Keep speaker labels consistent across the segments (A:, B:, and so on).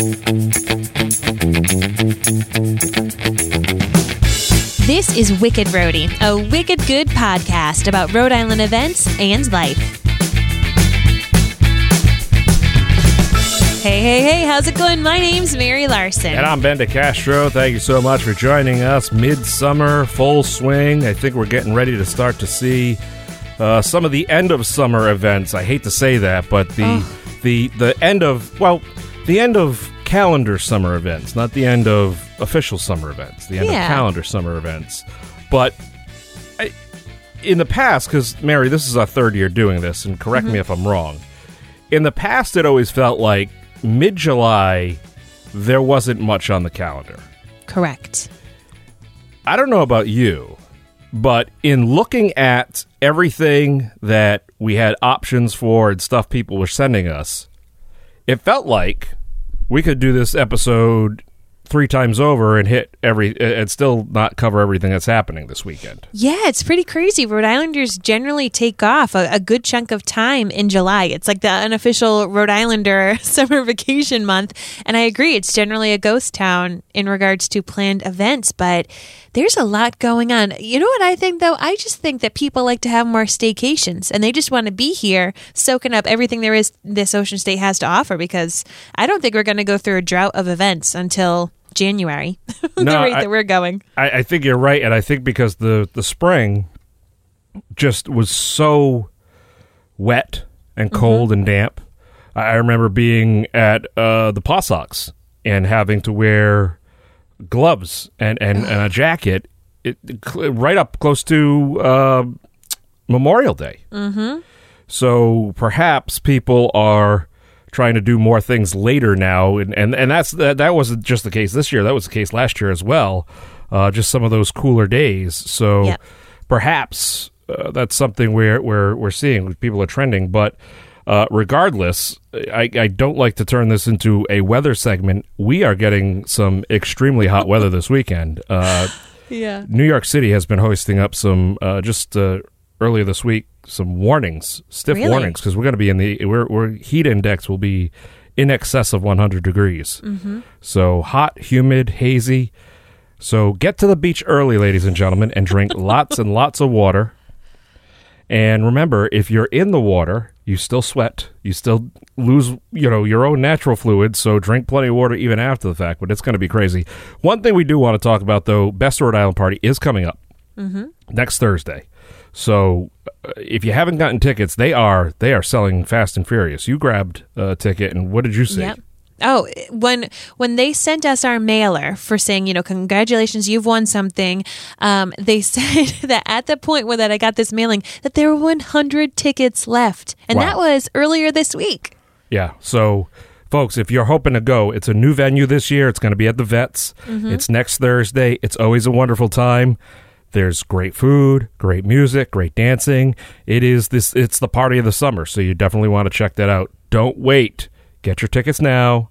A: This is Wicked Roadie, a wicked good podcast about Rhode Island events and life. Hey, hey, hey, how's it going? My name's Mary Larson.
B: And I'm Ben DeCastro. Thank you so much for joining us. Midsummer, full swing. I think we're getting ready to start to see uh, some of the end of summer events. I hate to say that, but the the the end of well, the end of calendar summer events, not the end of official summer events. The end
A: Yeah.
B: of calendar summer events. But I, in the past, because Mary, this is our third year doing this, and correct me mm-hmm. if I'm wrong. In the past, it always felt like mid July there wasn't much on the calendar.
A: Correct.
B: I don't know about you, but in looking at everything that we had options for and stuff people were sending us, it felt like we could do this episode three times over and hit every and still not cover everything that's happening this weekend.
A: Yeah, it's pretty crazy. Rhode Islanders generally take off a, a good chunk of time in July. It's like the unofficial Rhode Islander summer vacation month. And I agree, it's generally a ghost town in regards to planned events, but there's a lot going on. You know what I think, though? I just think that people like to have more staycations and they just want to be here soaking up everything there is this Ocean State has to offer because I don't think we're going to go through a drought of events until January, the
B: No,
A: rate
B: I-
A: that we're going.
B: I, I think you're right, and I think because the the spring just was so wet and cold and damp. I remember being at uh, the Paw Sox and having to wear gloves and, and, and a jacket it, right up close to uh, Memorial Day. Mm-hmm. So perhaps people are trying to do more things later now, and and, and that's that, that wasn't just the case this year. That was the case last year as well. Uh, just some of those cooler days. So
A: Yep.
B: perhaps uh, that's something we're we're we're seeing. People are trending, but. Uh, regardless, I, I don't like to turn this into a weather segment. We are getting some extremely hot weather this weekend. Uh,
A: Yeah.
B: New York City has been hoisting up some uh, just uh, earlier this week some warnings, stiff
A: Really?
B: warnings, because we're going to be in the we're, we're heat index will be in excess of 100 degrees. Mm-hmm. So hot, humid, hazy. So get to the beach early, ladies and gentlemen, and drink lots and lots of water. And remember, if you're in the water, you still sweat. You still lose, you know, your own natural fluids. So drink plenty of water even after the fact. But it's going to be crazy. One thing we do want to talk about, though, Best Rhode Island Party is coming up next Thursday. So uh, if you haven't gotten tickets, they are they are selling fast and furious. You grabbed a ticket, and what did you see?
A: Yep. Oh, when when they sent us our mailer for saying, you know, congratulations, you've won something, um, they said that at the point where that I got this mailing, that there were 100 tickets left, and
B: Wow.
A: that was earlier this week.
B: Yeah. So, folks, if you're hoping to go, it's a new venue this year. It's going to be at the Vets. It's next Thursday. It's always a wonderful time. There's great food, great music, great dancing. It is this. It's the party of the summer, so you definitely want to check that out. Don't wait. Get your tickets now.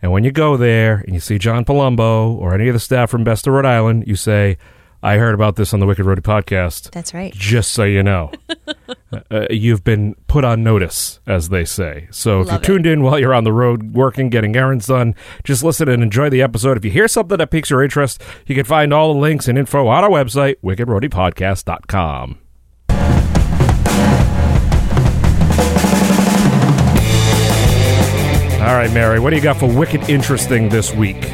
B: And when you go there and you see John Palumbo or any of the staff from Best of Rhode Island, you say, "I heard about this on the Wicked Roadie podcast."
A: That's right.
B: just so you know. uh, you've been put on notice, as they say. So if
A: Love
B: you're tuned in while you're on the road working, getting errands done, just listen and enjoy the episode. If you hear something that piques your interest, you can find all the links and info on our website, wickedroadiepodcast.com. All right, Mary, what do you got for Wicked Interesting this week?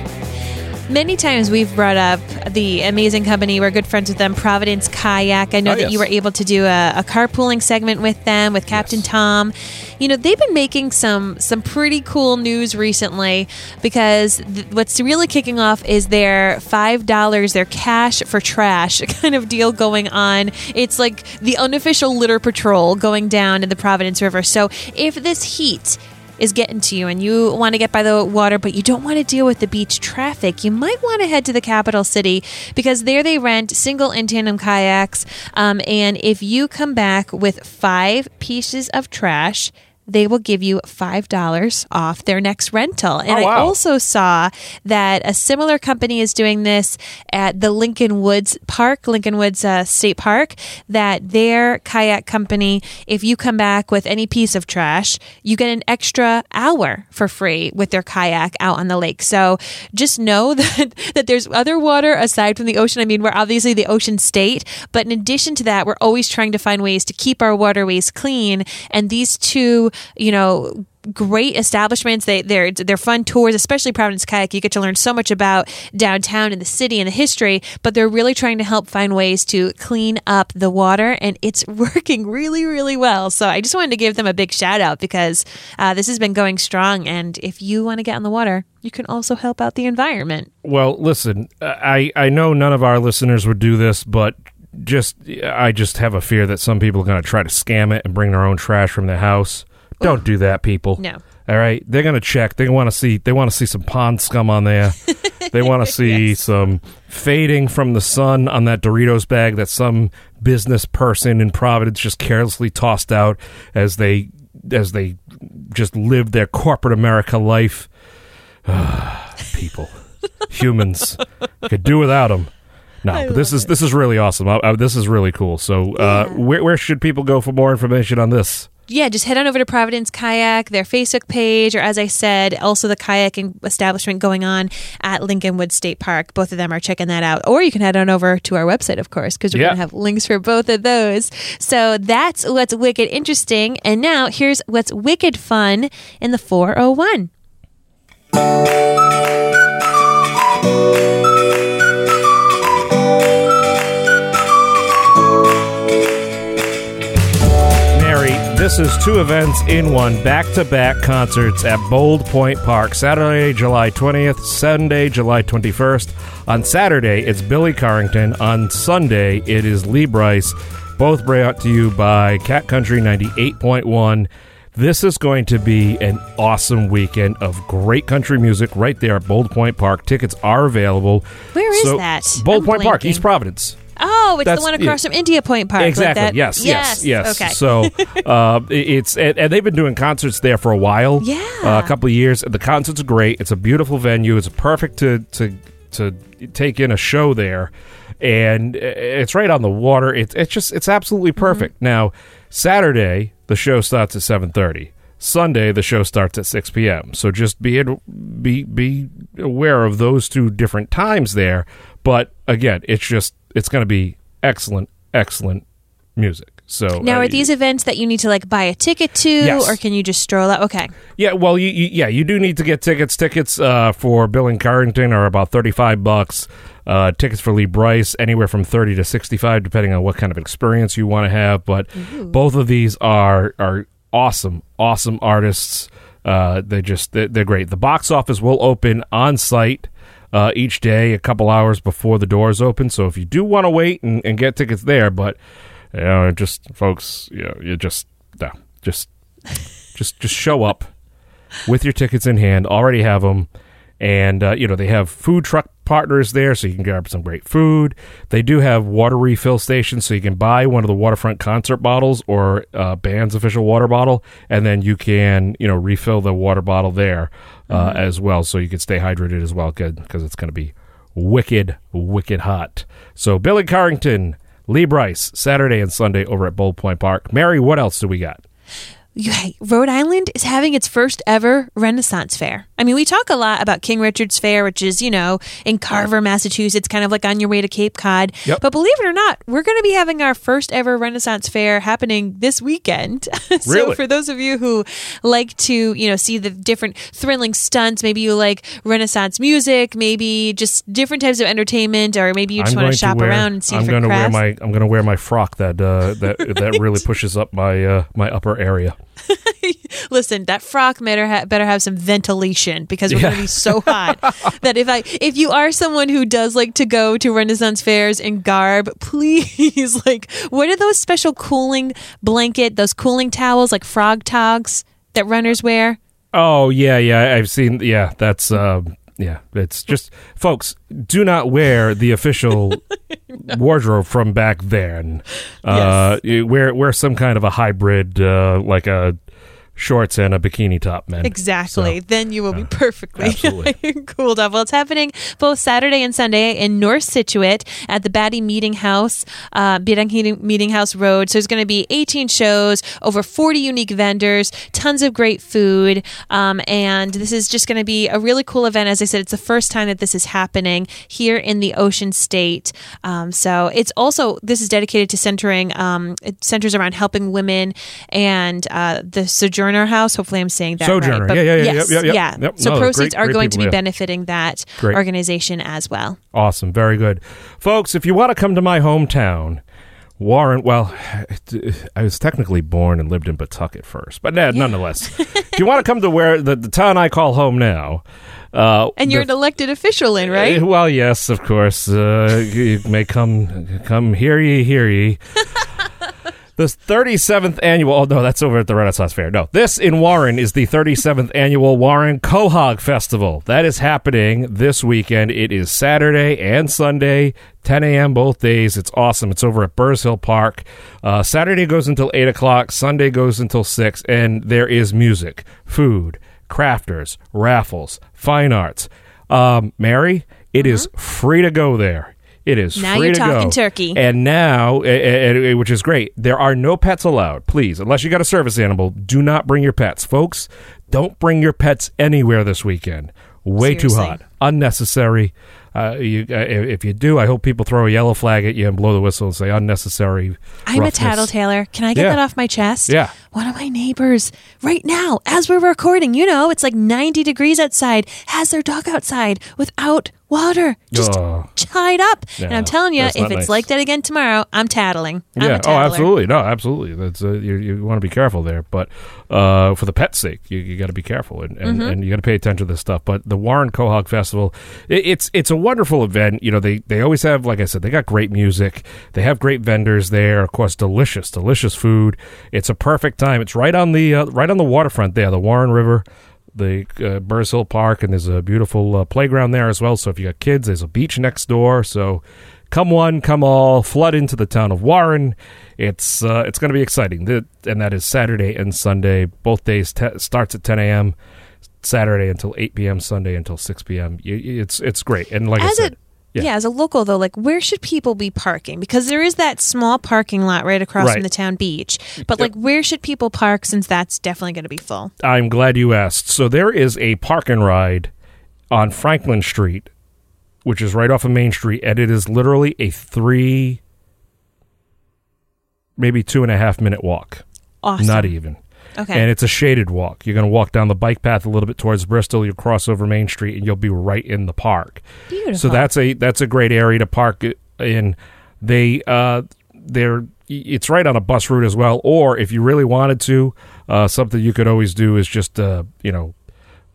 A: Many times we've brought up the amazing company. We're good friends with them, Providence Kayak. I know
B: Oh,
A: that
B: yes.
A: you were able to do a, a carpooling segment with them with Captain
B: Yes.
A: Tom. You know they've been making some some pretty cool news recently because th- what's really kicking off is their five dollars, their cash for trash kind of deal going on. It's like the unofficial litter patrol going down in the Providence River. So if this heat is getting to you and you want to get by the water, but you don't want to deal with the beach traffic, you might want to head to the capital city because there they rent single and tandem kayaks. Um, and if you come back with five pieces of trash, they will give you $5 off their next rental. And
B: Oh, wow.
A: I also saw that a similar company is doing this at the Lincoln Woods Park, Lincoln Woods uh, State Park, that their kayak company, if you come back with any piece of trash, you get an extra hour for free with their kayak out on the lake. So just know that, that there's other water aside from the ocean. I mean, we're obviously the ocean state, but in addition to that, we're always trying to find ways to keep our waterways clean. And these two, you know, great establishments. They they're they're fun tours, especially Providence Kayak. You get to learn so much about downtown and the city and the history, but they're really trying to help find ways to clean up the water, and it's working really really well. So I just wanted to give them a big shout out because uh, this has been going strong, and if you want to get on the water, you can also help out the environment.
B: Well, listen, I I know none of our listeners would do this, but just I just have a fear that some people are going to try to scam it and bring their own trash from the house. Don't do that, people.
A: No.
B: All right, they're going to check. They want to see. They want to see some pond scum on there. they want to see some fading from the sun on that Doritos bag that some business person in Providence just carelessly tossed out as they as they just lived their corporate America life. people, humans, could do without them. No,
A: I
B: but this is this is really awesome. Uh, uh, this is really cool. So, uh, where where should people go for more information on this?
A: Yeah, just head on over to Providence Kayak, their Facebook page, or as I said, also the kayaking establishment going on at Lincoln Woods State Park. Both of them are checking that out. Or you can head on over to our website, of course, because we're
B: Yeah.
A: going to have links for both of those. So that's what's wicked interesting. And now here's what's wicked fun in the 401.
B: This is two events in one back to back concerts at Bold Point Park. Saturday, July 20th, Sunday, July 21st. On Saturday, it's Billy Currington. On Sunday, it is Lee Brice. Both brought to you by Cat Country 98.1. This is going to be an awesome weekend of great country music right there at Bold Point Park. Tickets are available.
A: Where is
B: So-
A: that?
B: Bold
A: I'm
B: Point Park. East Providence.
A: Oh, it's
B: That's-
A: the one across
B: yeah.
A: from India Point Park. like
B: Exactly.
A: that?
B: yes, yes. Yes.
A: Okay.
B: So uh, it's and, and they've been doing concerts there for a while.
A: Yeah.
B: Uh, a couple of years. The concerts are great. It's a beautiful venue. It's perfect to to to take in a show there, and it's right on the water. It's it's just it's absolutely
A: Mm-hmm.
B: perfect. Now Saturday the show starts at seven thirty. Sunday the show starts at six p.m. So just be be be aware of those two different times there. But again, it's just it's going to be excellent, excellent music. So
A: now, are these events that you need to like buy a ticket to,
B: Yes.
A: or can you just stroll out? Okay.
B: Yeah, well, you, you yeah, you do need to get tickets. Tickets uh, for Bill and Carrington are about thirty five bucks. Uh, tickets for Lee Brice anywhere from thirty to sixty five, depending on what kind of experience you want to have. But both of these are are awesome, awesome artists. Uh, they just they're, they're great. The box office will open on site. Uh, each day, a couple hours before the doors open. So if you do want to wait and, and get tickets there, but you know, just folks, you know, you just no, just just just show up with your tickets in hand. Already have them, and uh, you know they have food truck partners there, so you can grab some great food. They do have water refill stations, so you can buy one of the waterfront concert bottles or uh, band's official water bottle, and then you can you know refill the water bottle there uh, as well, so you can stay hydrated as well, good because it's going to be wicked, wicked hot. So Billy Currington. Lee Brice, Saturday and Sunday over at Bold Point Park. Mary, what else do we got?
A: Rhode Island is having its first ever Renaissance Fair. I mean, we talk a lot about King Richard's Fair, which is, you know, in Carver, Massachusetts, kind of like on your way to Cape Cod.
B: Yep.
A: But believe it or not, we're going to be having our first ever Renaissance Fair happening this weekend. so
B: Really?
A: for those of you who like to, you know, see the different thrilling stunts, maybe you like Renaissance music, maybe just different types of entertainment, or maybe you just want to shop
B: wear-
A: around and see
B: I'm
A: different
B: gonna wear my I'm gonna wear my frock that uh, that that really pushes up my uh, my upper area.
A: Listen, that frock better ha- better have some ventilation because we're going to be so hot that if I if you are someone who does like to go to Renaissance fairs in garb, please like what are those special cooling blanket, those cooling towels like frog togs that runners wear?
B: Oh yeah, yeah. I've seen. Yeah, that's. Um, yeah, it's just folks. Do not wear the official wardrobe from back then. Uh, you wear wear some kind of a hybrid, uh, like a shorts and a bikini top, man.
A: Exactly.
B: So,
A: then you will be perfectly cooled off. Well, it's happening both Saturday and Sunday in North Scituate at the Batty Meeting House, uh, Meeting House Road. So there's going to be 18 shows, over 40 unique vendors, tons of great food, um, and this is just going to be a really cool event. As I said, it's the first time that this is happening here in the Ocean State. Um, so it's also this is dedicated to centering um, it centers around helping women and uh, the Sojourner House. Hopefully, I'm saying that
B: Sojourner.
A: right.
B: Yeah, yeah, yeah,
A: yes,
B: yep, yep,
A: yeah.
B: yep.
A: So
B: No,
A: proceeds
B: great-
A: are
B: great
A: going to be
B: yeah.
A: benefiting that
B: Great.
A: organization as well.
B: Awesome. Very good. Folks, if you want to come to my hometown, Warren, well, I was technically born and lived in Pawtucket first, but nah, nonetheless, if you want to come to where the, the town I call home now, uh,
A: And you're
B: the-
A: an elected official in, right?
B: Uh, well, yes, of course. Uh, you may come, come hear ye, hear ye. The 37th annual, oh no, that's over at the Renaissance Fair. No, this in Warren is the 37th annual Warren Quahog Festival. That is happening this weekend. It is Saturday and Sunday, 10 a.m. both days. It's awesome. It's over at Burrs Hill Park. Uh, Saturday goes until 8 o'clock, Sunday goes until 6, and there is music, food, crafters, raffles, fine arts. Um, Mary, it is free to go there. It is.
A: Now
B: free
A: you're
B: to
A: talking
B: go.
A: turkey.
B: And now, eh, eh, eh, which is great, there are no pets allowed. Please, unless you got a service animal, do not bring your pets, folks. Don't bring your pets anywhere this weekend. Way too hot, unnecessary. Uh, you, uh, if you do, I hope people throw a yellow flag at you and blow the whistle and say unnecessary.
A: I'm a
B: roughness."
A: tattletailer. Can I get
B: Yeah.
A: that off my chest?
B: Yeah.
A: One of my neighbors, right now, as we're recording, you know, it's like 90 degrees outside, has their dog outside without water, just
B: Ugh.
A: tied up. and I'm telling you, if it's
B: nice.
A: like that again tomorrow, I'm tattling. I'm
B: yeah. Oh, absolutely. No, absolutely. That's uh, you. You want to be careful there, but uh, for the pet's sake, you, you got to be careful and, and,
A: Mm-hmm.
B: and you got to pay attention to this stuff. But the Warren Quahog Festival, it, it's it's a wonderful event. You know, they they always have, like I said, they got great music. They have great vendors there. Of course, delicious, delicious food. It's a perfect time. It's right on the uh, right on the waterfront there, the Warren River. The uh, Burrs Hill Park, and there's a beautiful uh, playground there as well. So if you got kids, there's a beach next door. So come one, come all, flood into the town of Warren. It's uh, it's going to be exciting, Th- and that is Saturday and Sunday. Both days te- starts at 10 a.m. Saturday until 8 p.m. Sunday until 6 p.m. It's it's great, and like I
A: As
B: said,
A: a yeah. as a local though, like where should people be parking? Because there is that small parking lot right across
B: Right.
A: from the town beach. But like where should people park since that's definitely going to be full?
B: I'm glad you asked. So there is a park and ride on Franklin Street, which is right off of Main Street, and it is literally a three, maybe two and a half minute walk.
A: Awesome.
B: Not even.
A: Okay.
B: And it's a shaded walk. You're going to walk down the bike path a little bit towards Bristol. You'll cross over Main Street, and you'll be right in the park.
A: Beautiful.
B: So that's a that's a great area to park in. They uh they're it's right on a bus route as well. Or if you really wanted to, uh, something you could always do is just uh you know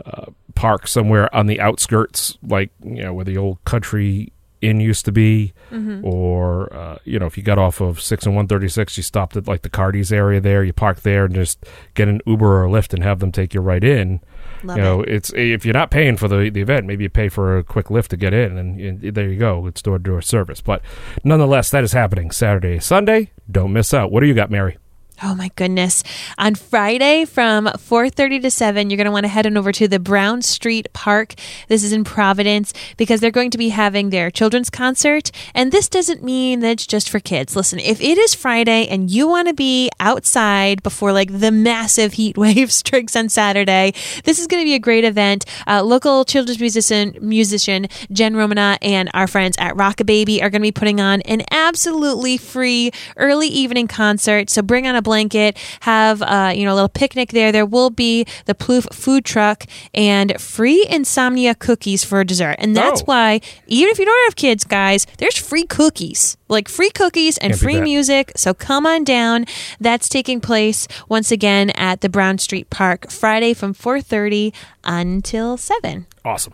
B: uh, park somewhere on the outskirts, like you know where the old country inn used to be,
A: Mm-hmm.
B: or uh, you know if you got off of six and one thirty six, you stopped at like the Cardi's area there. You park there and just get an Uber or a Lyft and have them take you right in.
A: Love
B: you know,
A: it.
B: it's if you're not paying for the, the event, maybe you pay for a quick lift to get in, and, and there you go. It's door to door service. But nonetheless, that is happening Saturday, Sunday. Don't miss out. What do you got, Mary?
A: Oh my goodness. On Friday from 4:30 to 7, you're going to want to head on over to the Brown Street Park. This is in Providence because they're going to be having their children's concert, and this doesn't mean that it's just for kids. Listen, if it is Friday and you want to be outside before like the massive heat wave strikes on Saturday, this is going to be a great event. Uh, local children's musician musician Jen Romana and our friends at Rockababy are going to be putting on an absolutely free early evening concert. So bring on a blanket, have uh, you know a little picnic there. There will be the Plouffe food truck and free insomnia cookies for dessert. And that's
B: Oh.
A: why even if you don't have kids, guys, there's free cookies. Like free cookies and
B: Can't
A: free music. So come on down. That's taking place once again at the Brown Street Park Friday from 4:30 until 7.
B: Awesome.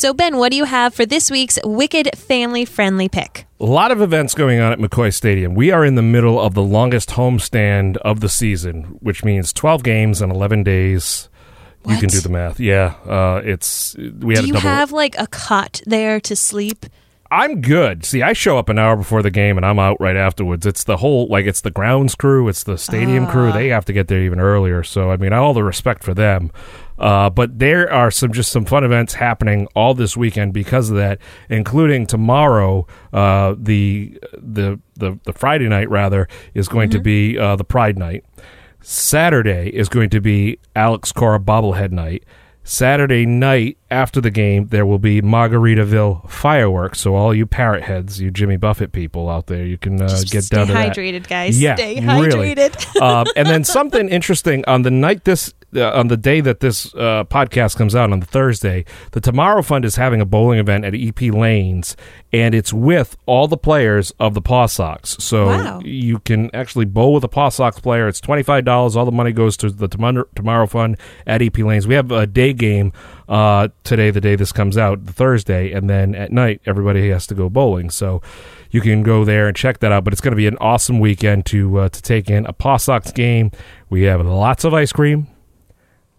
A: So Ben, what do you have for this week's Wicked Family Friendly pick?
B: A lot of events going on at McCoy Stadium. We are in the middle of the longest homestand of the season, which means 12 games and 11 days. You can do the math. Yeah, uh, it's we had
A: Do
B: a
A: you
B: double.
A: have like a cot there to sleep?
B: I'm good. See, I show up an hour before the game and I'm out right afterwards. It's the whole like it's the grounds crew, it's the stadium crew. They have to get there even earlier. So I mean, all the respect for them. Uh, but there are some just some fun events happening all this weekend because of that, including tomorrow. Uh, the the the the Friday night rather is going to be uh, the Pride night. Saturday is going to be Alex Cora bobblehead night. Saturday night after the game, there will be Margaritaville fireworks. So all you parrot heads, you Jimmy Buffett people out there, you can uh, get
A: Stay
B: down to that.
A: hydrated, guys.
B: Yeah,
A: Stay
B: really.
A: hydrated.
B: um, and then something interesting on the night this uh, on the day that this uh, podcast comes out on the Thursday, the Tomorrow Fund is having a bowling event at EP Lanes, and it's with all the players of the Paw Sox. So
A: Wow.
B: you can actually bowl with a Paw Sox player. It's twenty five dollars. All the money goes to the Tomorrow, Tomorrow Fund at EP Lanes. We have a day game uh, today, the day this comes out, the Thursday, and then at night everybody has to go bowling. So you can go there and check that out. But it's going to be an awesome weekend to uh, to take in a Paw Sox game. We have lots of ice cream,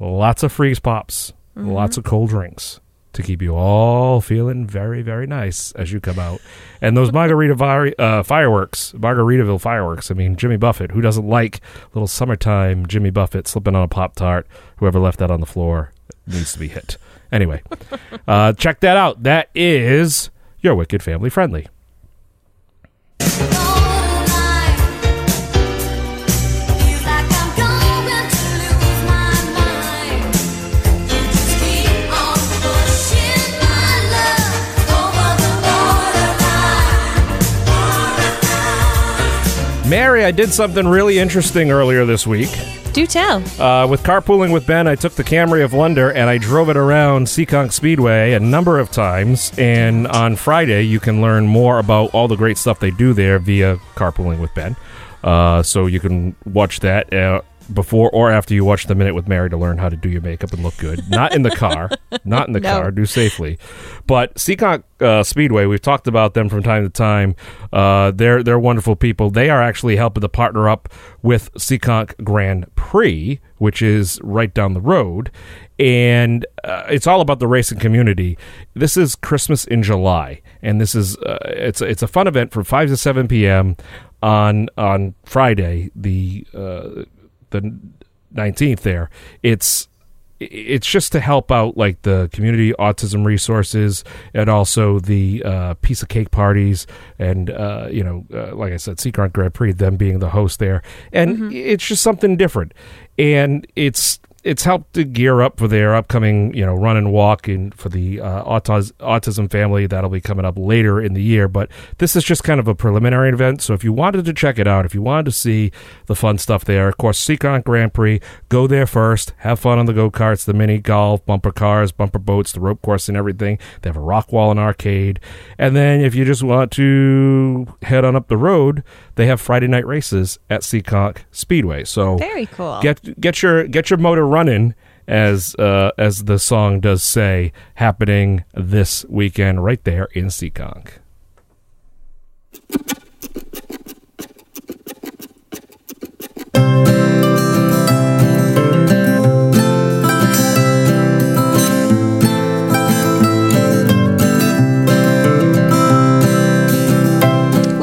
B: lots of freeze pops, lots of cold drinks to keep you all feeling very, very nice as you come out. And those margarita vi- uh, fireworks, Margaritaville fireworks. I mean, Jimmy Buffett. Who doesn't like little summertime Jimmy Buffett slipping on a pop tart? Whoever left that on the floor needs to be hit. Anyway, uh, check that out. That is your Wicked Family Friendly. Mary, I did something really interesting earlier this week.
A: Do tell.
B: Uh, with carpooling with Ben, I took the Camry of Wonder and I drove it around Seekonk Speedway a number of times. And on Friday, you can learn more about all the great stuff they do there via carpooling with Ben. Uh, so you can watch that uh, before or after you watch the minute with Mary to learn how to do your makeup and look good. Not in the car, not in the
A: No.
B: car. Do safely. But Seekonk uh, Speedway, we've talked about them from time to time. Uh, they're they're wonderful people. They are actually helping to partner up with Seekonk Grand Prix, which is right down the road, and uh, it's all about the racing community. This is Christmas in July, and this is uh, it's it's a fun event from five to seven p.m. on on Friday, the uh, the nineteenth. There, it's it's just to help out like the community autism resources and also the uh, piece of cake parties and uh, you know uh, like I said Seekonk Grand Prix them being the host there. And it's just something different. And it's it's helped to gear up for their upcoming you know run and walk and for the uh, autis- autism family that'll be coming up later in the year. But this is just kind of a preliminary event. So if you wanted to check it out if you wanted to see the fun stuff there of course Seekonk Grand Prix go there first. Have fun on the go-karts the mini golf bumper cars bumper boats the rope course and everything. They have a rock wall and arcade. And then if you just want to head on up the road they have Friday night races at Seekonk Speedway so
A: Very cool.
B: get get your get your motor running as uh, as the song does say happening this weekend right there in Seekonk.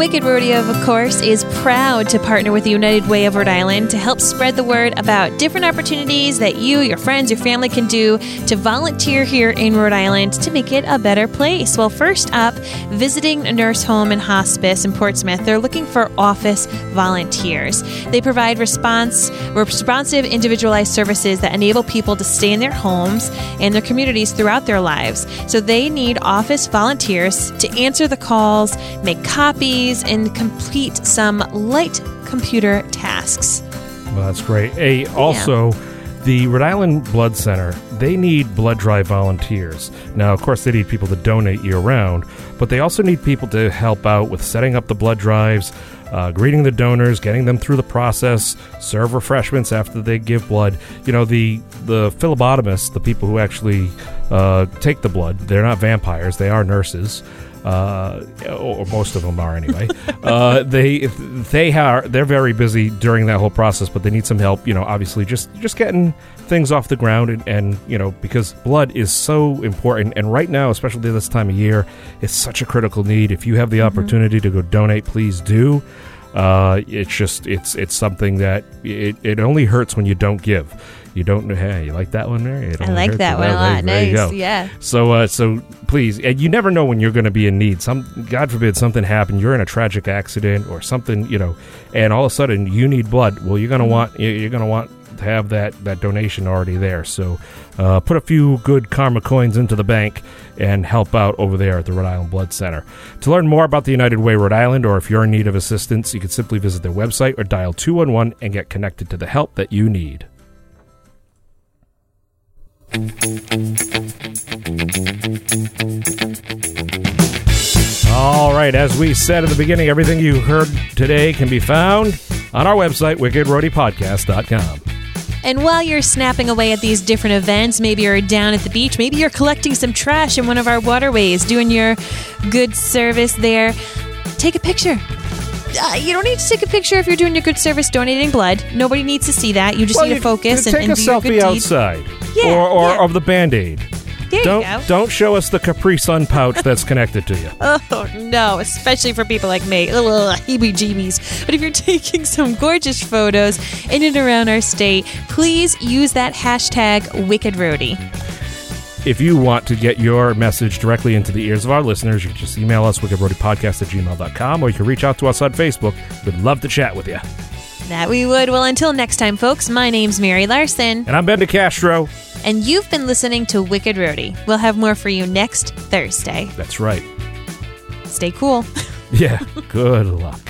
A: Wicked Roadie, of course, is proud to partner with the United Way of Rhode Island to help spread the word about different opportunities that you, your friends, your family can do to volunteer here in Rhode Island to make it a better place. Well, first up, visiting a nurse home and hospice in Portsmouth, they're looking for office volunteers. They provide response responsive individualized services that enable people to stay in their homes and their communities throughout their lives. So they need office volunteers to answer the calls, make copies, and complete some light computer tasks.
B: Well, that's great. Hey, also, the Rhode Island Blood Center, they need blood drive volunteers. Now, of course, they need people to donate year round, but they also need people to help out with setting up the blood drives, uh, greeting the donors, getting them through the process, serve refreshments after they give blood. You know, the the phlebotomists, the people who actually uh, take the blood, they're not vampires; they are nurses. Uh, or most of them are anyway. uh, they they are they're very busy during that whole process, but they need some help. You know, obviously, just just getting things off the ground, and, and you know, because blood is so important, and right now, especially this time of year, it's such a critical need. If you have the
A: Mm-hmm.
B: opportunity to go donate, please do. Uh, it's just it's it's something that it, it only hurts when you don't give. You don't know. Hey, you like that one, Mary?
A: I like that one a lot.
B: there
A: Nice. Yeah.
B: So, uh, so please, and you never know when you're going to be in need. Some, God forbid, something happened. You're in a tragic accident or something, you know, and all of a sudden you need blood. Well, you're going to want you- you're going to want to have that that donation already there. So, uh, put a few good karma coins into the bank and help out over there at the Rhode Island Blood Center. To learn more about the United Way Rhode Island, or if you're in need of assistance, you can simply visit their website or dial two one one and get connected to the help that you need. All right, as we said at the beginning, everything you heard today can be found on our website, wickedroadiepodcast.com.
A: And while you're snapping away at these different events, maybe you're down at the beach, maybe you're collecting some trash in one of our waterways, doing your good service there, take a picture. Uh, you don't need to take a picture if you're doing your good service donating blood. Nobody needs to see that. You just need to focus and,
B: take
A: and
B: a
A: do your
B: selfie
A: good deed.
B: outside,
A: Yeah,
B: or, or
A: yeah.
B: of the band aid.
A: There
B: Don't don't show us the Capri Sun pouch that's connected to you.
A: Oh no, especially for people like me. Ugh, heebie-jeebies. But if you're taking some gorgeous photos in and around our state, please use that hashtag Wicked Roadie.
B: If you want to get your message directly into the ears of our listeners, you can just email us, wickedroadiepodcast at gmail.com, or you can reach out to us on Facebook. We'd love to chat with you.
A: That we would. Well, until next time, folks, my name's Mary Larson,
B: And I'm Ben DeCastro.
A: and you've been listening to Wicked Roadie. We'll have more for you next Thursday.
B: That's right.
A: Stay cool.
B: Yeah, good luck.